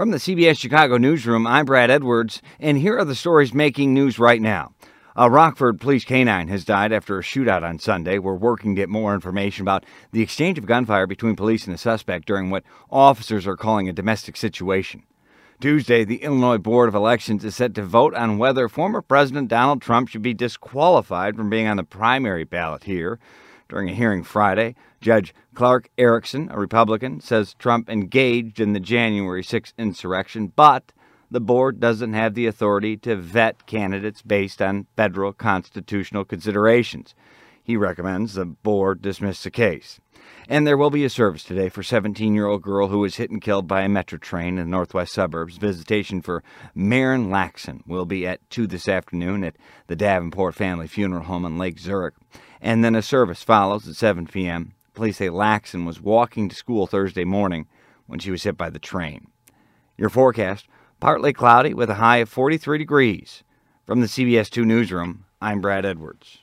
From the CBS Chicago newsroom, I'm Brad Edwards, and here are the stories making news right now. A Rockford police canine has died after a shootout on Sunday. We're working to get more information about the exchange of gunfire between police and a suspect during what officers are calling a domestic situation. Tuesday, the Illinois Board of Elections is set to vote on whether former President Donald Trump should be disqualified from being on the primary ballot here. During a hearing Friday, Judge Clark Erickson, a Republican, says Trump engaged in the January 6th insurrection, but the board doesn't have the authority to vet candidates based on federal constitutional considerations. He recommends the board dismiss the case. And there will be a service today for 17 year old girl who was hit and killed by a Metra train in the northwest suburbs. Visitation for Maren Laxon will be at 2 this afternoon at the Davenport Family Funeral Home in Lake Zurich. And then a service follows at 7 p.m. Police say Laxon was walking to school Thursday morning when she was hit by the train. Your forecast partly cloudy with a high of 43 degrees. From the CBS 2 newsroom, I'm Brad Edwards.